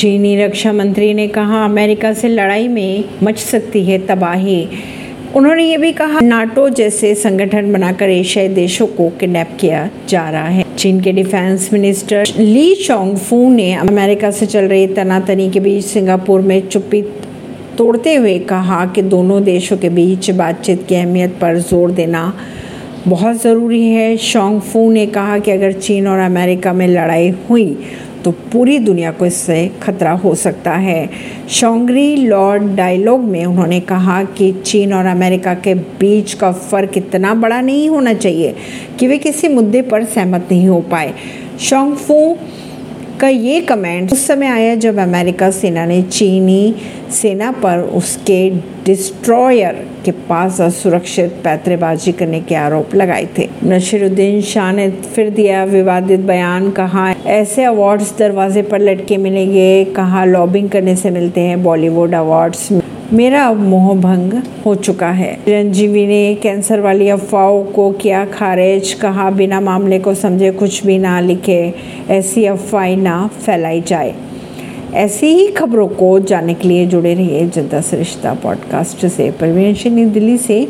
चीनी रक्षा मंत्री ने कहा, अमेरिका से लड़ाई में मच सकती है तबाही। उन्होंने ये भी कहा, नाटो जैसे संगठन बनाकर एशियाई देशों को किडनैप किया जा रहा है। चीन के डिफेंस मिनिस्टर ली चोंग फू ने अमेरिका से चल रही तनातनी के बीच सिंगापुर में चुप्पी तोड़ते हुए कहा कि दोनों देशों के बीच बातचीत की अहमियत पर ज़ोर देना बहुत ज़रूरी है। शोंग फू ने कहा कि अगर चीन और अमेरिका में लड़ाई हुई तो पूरी दुनिया को इससे खतरा हो सकता है। शोंगरी लॉर्ड डायलॉग में उन्होंने कहा कि चीन और अमेरिका के बीच का फ़र्क इतना बड़ा नहीं होना चाहिए कि वे किसी मुद्दे पर सहमत नहीं हो पाए। शोंगफू का ये कमेंट, उस समय आया जब अमेरिका सेना ने चीनी सेना पर उसके डिस्ट्रॉयर के पास असुरक्षित पैतरेबाजी करने के आरोप लगाए थे। नशीरुद्दीन शाह ने फिर दिया विवादित बयान, कहा, ऐसे अवार्ड्स दरवाजे पर लटके मिलेंगे, कहा लॉबिंग करने से मिलते हैं बॉलीवुड अवार्ड्स मेरा अब मोह भंग हो चुका है। चिरंजीवी ने कैंसर वाली अफवाहों को किया खारिज, कहा बिना मामले को समझे कुछ भी ना लिखे, ऐसी अफवाहें ना फैलाई जाए। ऐसी ही खबरों को जानने के लिए जुड़े रहिए जनता सरिश्ता पॉडकास्ट से। परवीन दिल्ली से